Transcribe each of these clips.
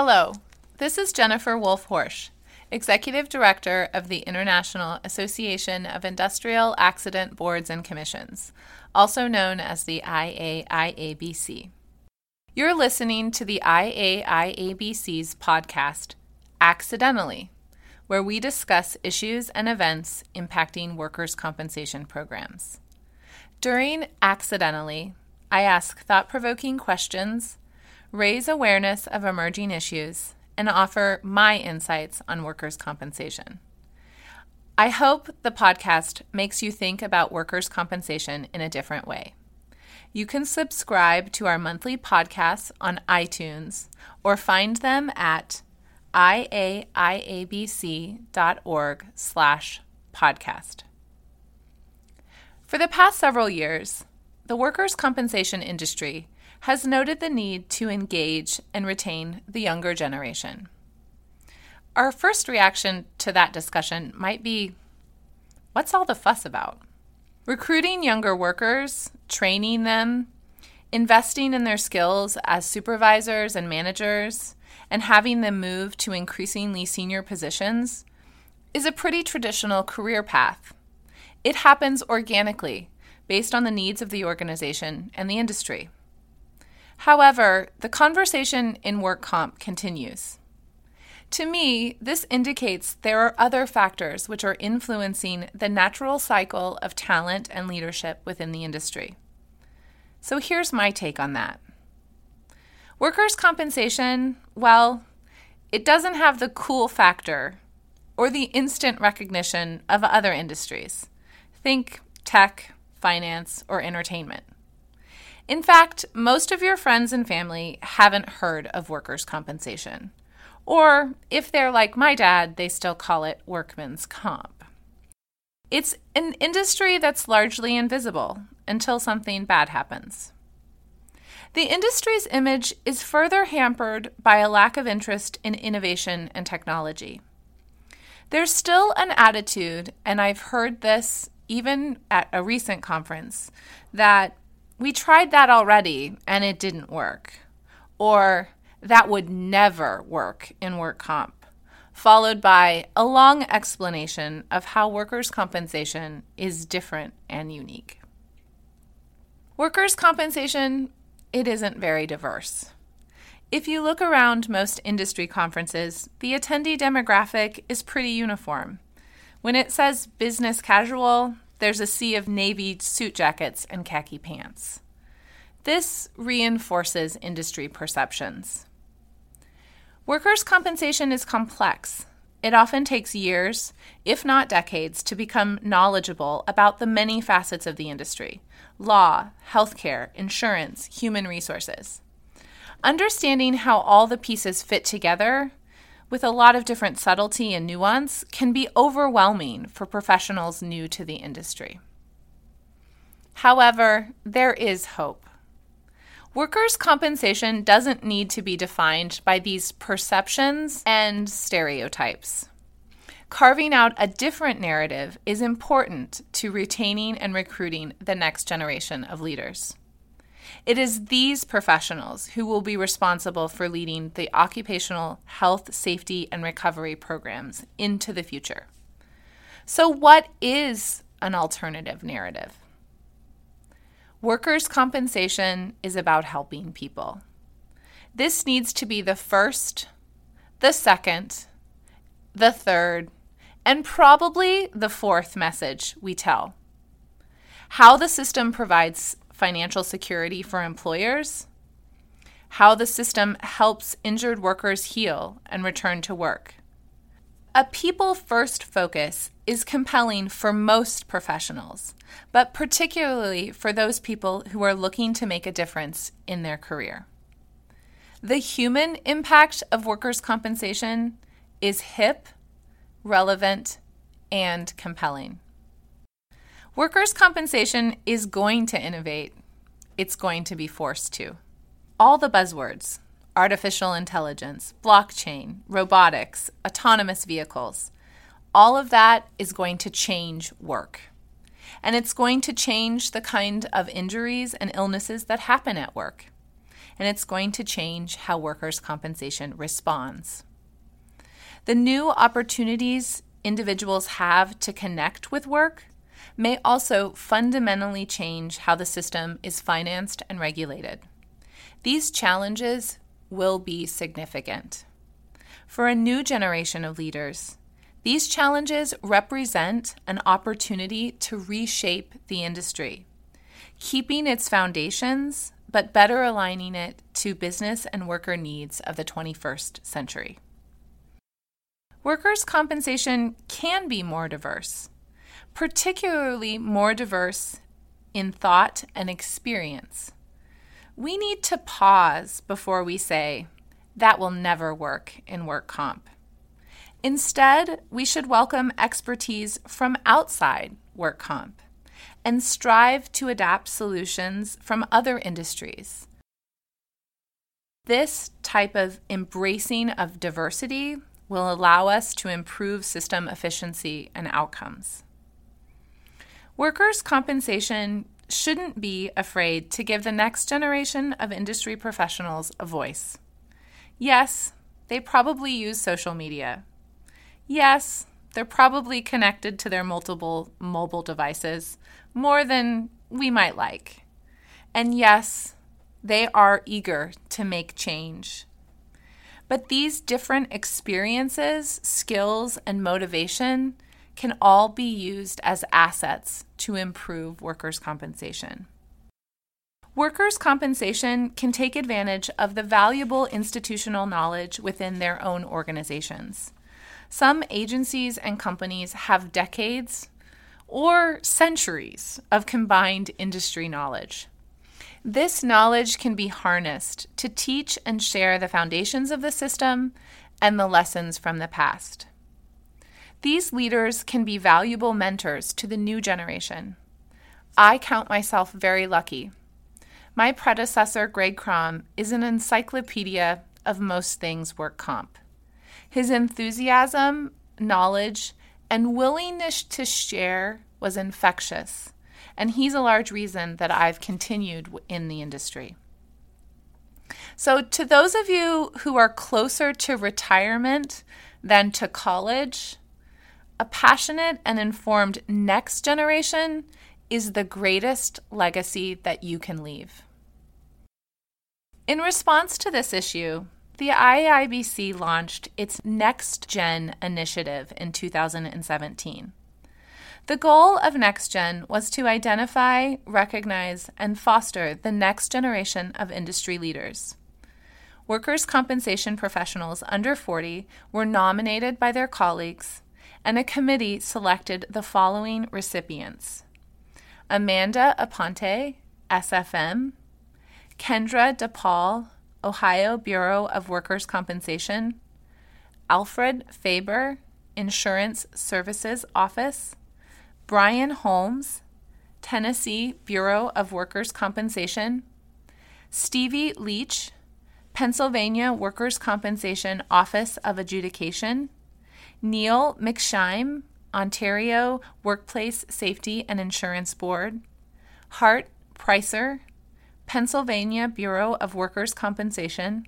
Hello, this is Jennifer Wolf Horejsh, Executive Director of the International Association of Industrial Accident Boards and Commissions, also known as the IAIABC. You're listening to the IAIABC's podcast, Accidentally, where we discuss issues and events impacting workers' compensation programs. During Accidentally, I ask thought provoking questions, raise awareness of emerging issues, and offer my insights on workers' compensation. I hope the podcast makes you think about workers' compensation in a different way. You can subscribe to our monthly podcasts on iTunes or find them at iaiabc.org slash podcast. For the past several years, the workers' compensation industry has noted the need to engage and retain the younger generation. Our first reaction to that discussion might be what's all the fuss about? Recruiting younger workers, training them, investing in their skills as supervisors and managers, and having them move to increasingly senior positions is a pretty traditional career path. It happens organically based on the needs of the organization and the industry. However, the conversation in work comp continues. To me, this indicates there are other factors which are influencing the natural cycle of talent and leadership within the industry. So here's my take on that. Workers' compensation, well, it doesn't have the cool factor or the instant recognition of other industries. Think tech, finance, or entertainment. In fact, most of your friends and family haven't heard of workers' compensation. Or if they're like my dad, they still call it workman's comp. It's an industry that's largely invisible until something bad happens. The industry's image is further hampered by a lack of interest in innovation and technology. There's still an attitude, and I've heard this even at a recent conference, that we tried that already and it didn't work. Or that would never work in work comp, followed by a long explanation of how workers' compensation is different and unique. Workers' compensation, it isn't very diverse. If you look around most industry conferences, the attendee demographic is pretty uniform. When it says business casual, there's a sea of navy suit jackets and khaki pants. This reinforces industry perceptions. Workers' compensation is complex. It often takes years, if not decades, to become knowledgeable about the many facets of the industry law, healthcare, insurance, human resources. Understanding how all the pieces fit together with a lot of different subtlety and nuance can be overwhelming for professionals new to the industry. However, there is hope. Workers' compensation doesn't need to be defined by these perceptions and stereotypes. Carving out a different narrative is important to retaining and recruiting the next generation of leaders. It is these professionals who will be responsible for leading the occupational health, safety, and recovery programs into the future. So, what is an alternative narrative? Workers' compensation is about helping people. This needs to be the first, the second, the third, and probably the fourth message we tell. How the system provides financial security for employers, how the system helps injured workers heal and return to work. A people first focus is compelling for most professionals, but particularly for those people who are looking to make a difference in their career. The human impact of workers' compensation is hip, relevant, and compelling. Workers' compensation is going to innovate. It's going to be forced to. All the buzzwords artificial intelligence, blockchain, robotics, autonomous vehicles all of that is going to change work. And it's going to change the kind of injuries and illnesses that happen at work. and it's going to change how workers' compensation responds. The new opportunities individuals have to connect with work may also fundamentally change how the system is financed and regulated. These challenges will be significant. For a new generation of leaders, these challenges represent an opportunity to reshape the industry, keeping its foundations but better aligning it to business and worker needs of the 21st century. Workers' compensation can be more diverse, particularly more diverse in thought and experience. We need to pause before we say, that will never work in work comp. Instead, we should welcome expertise from outside work comp and strive to adapt solutions from other industries. This type of embracing of diversity will allow us to improve system efficiency and outcomes. Workers' compensation shouldn't be afraid to give the next generation of industry professionals a voice. Yes, they probably use social media. Yes, they're probably connected to their multiple mobile devices more than we might like. And yes, they are eager to make change. But these different experiences, skills, and motivation can all be used as assets to improve workers' compensation. Workers' compensation can take advantage of the valuable institutional knowledge within their own organizations. Some agencies and companies have decades or centuries of combined industry knowledge. This knowledge can be harnessed to teach and share the foundations of the system and the lessons from the past. These leaders can be valuable mentors to the new generation. I count myself very lucky my predecessor, Greg Krohm, is an encyclopedia of most things work comp. His enthusiasm, knowledge, and willingness to share was infectious, and he's a large reason that I've continued in the industry. So, to those of you who are closer to retirement than to college, a passionate and informed next generation is the greatest legacy that you can leave. In response to this issue, the IAIABC launched its Next Gen initiative in 2017. The goal of NextGen was to identify, recognize, and foster the next generation of industry leaders. Workers' compensation professionals under 40 were nominated by their colleagues, and a committee selected the following recipients. Amanda Aponte, SFM, Kendra DePaul, Ohio Bureau of Workers' Compensation, Alfred Faber, Insurance Services Office, Brian Holmes, Tennessee Bureau of Workers' Compensation, Stevie Leach, Pennsylvania Workers' Compensation Office of Adjudication, Neil McSheim, Ontario Workplace Safety and Insurance Board, Hart Pricer, Pennsylvania Bureau of Workers' Compensation,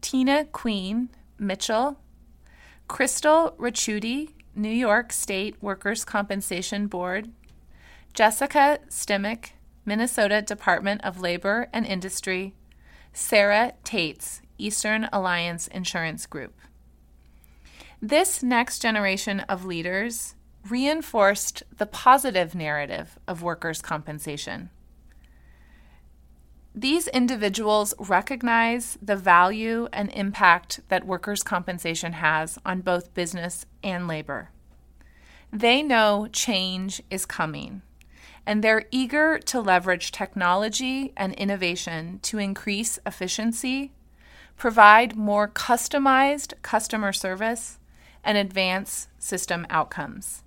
Tina Queen, Mitchell, Crystal Ricciuti, New York State Workers' Compensation Board, Jessica Stimick, Minnesota Department of Labor and Industry, Sarah Tates, Eastern Alliance Insurance Group. This next generation of leaders reinforced the positive narrative of workers' compensation. These individuals recognize the value and impact that workers' compensation has on both business and labor. They know change is coming, and they're eager to leverage technology and innovation to increase efficiency, provide more customized customer service, and advance system outcomes.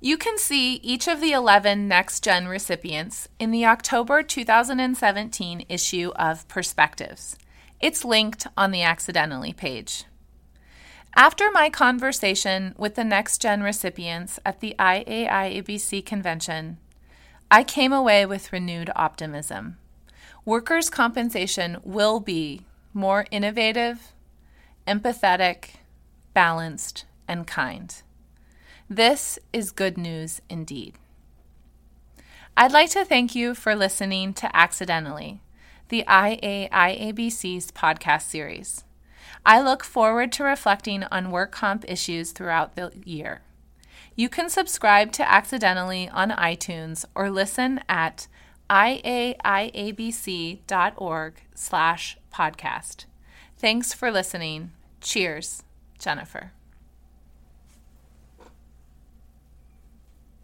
You can see each of the 11 Next Gen recipients in the October 2017 issue of Perspectives. It's linked on the Accidentally page. After my conversation with the Next Gen recipients at the IAIABC convention, I came away with renewed optimism. workers' compensation will be more innovative, empathetic, balanced, and kind. This is good news indeed. I'd like to thank you for listening to Accidentally, the IAIABC's podcast series. I look forward to reflecting on work comp issues throughout the year. You can subscribe to Accidentally on iTunes or listen at iaiabc.org slash podcast. Thanks for listening. Cheers, Jennifer.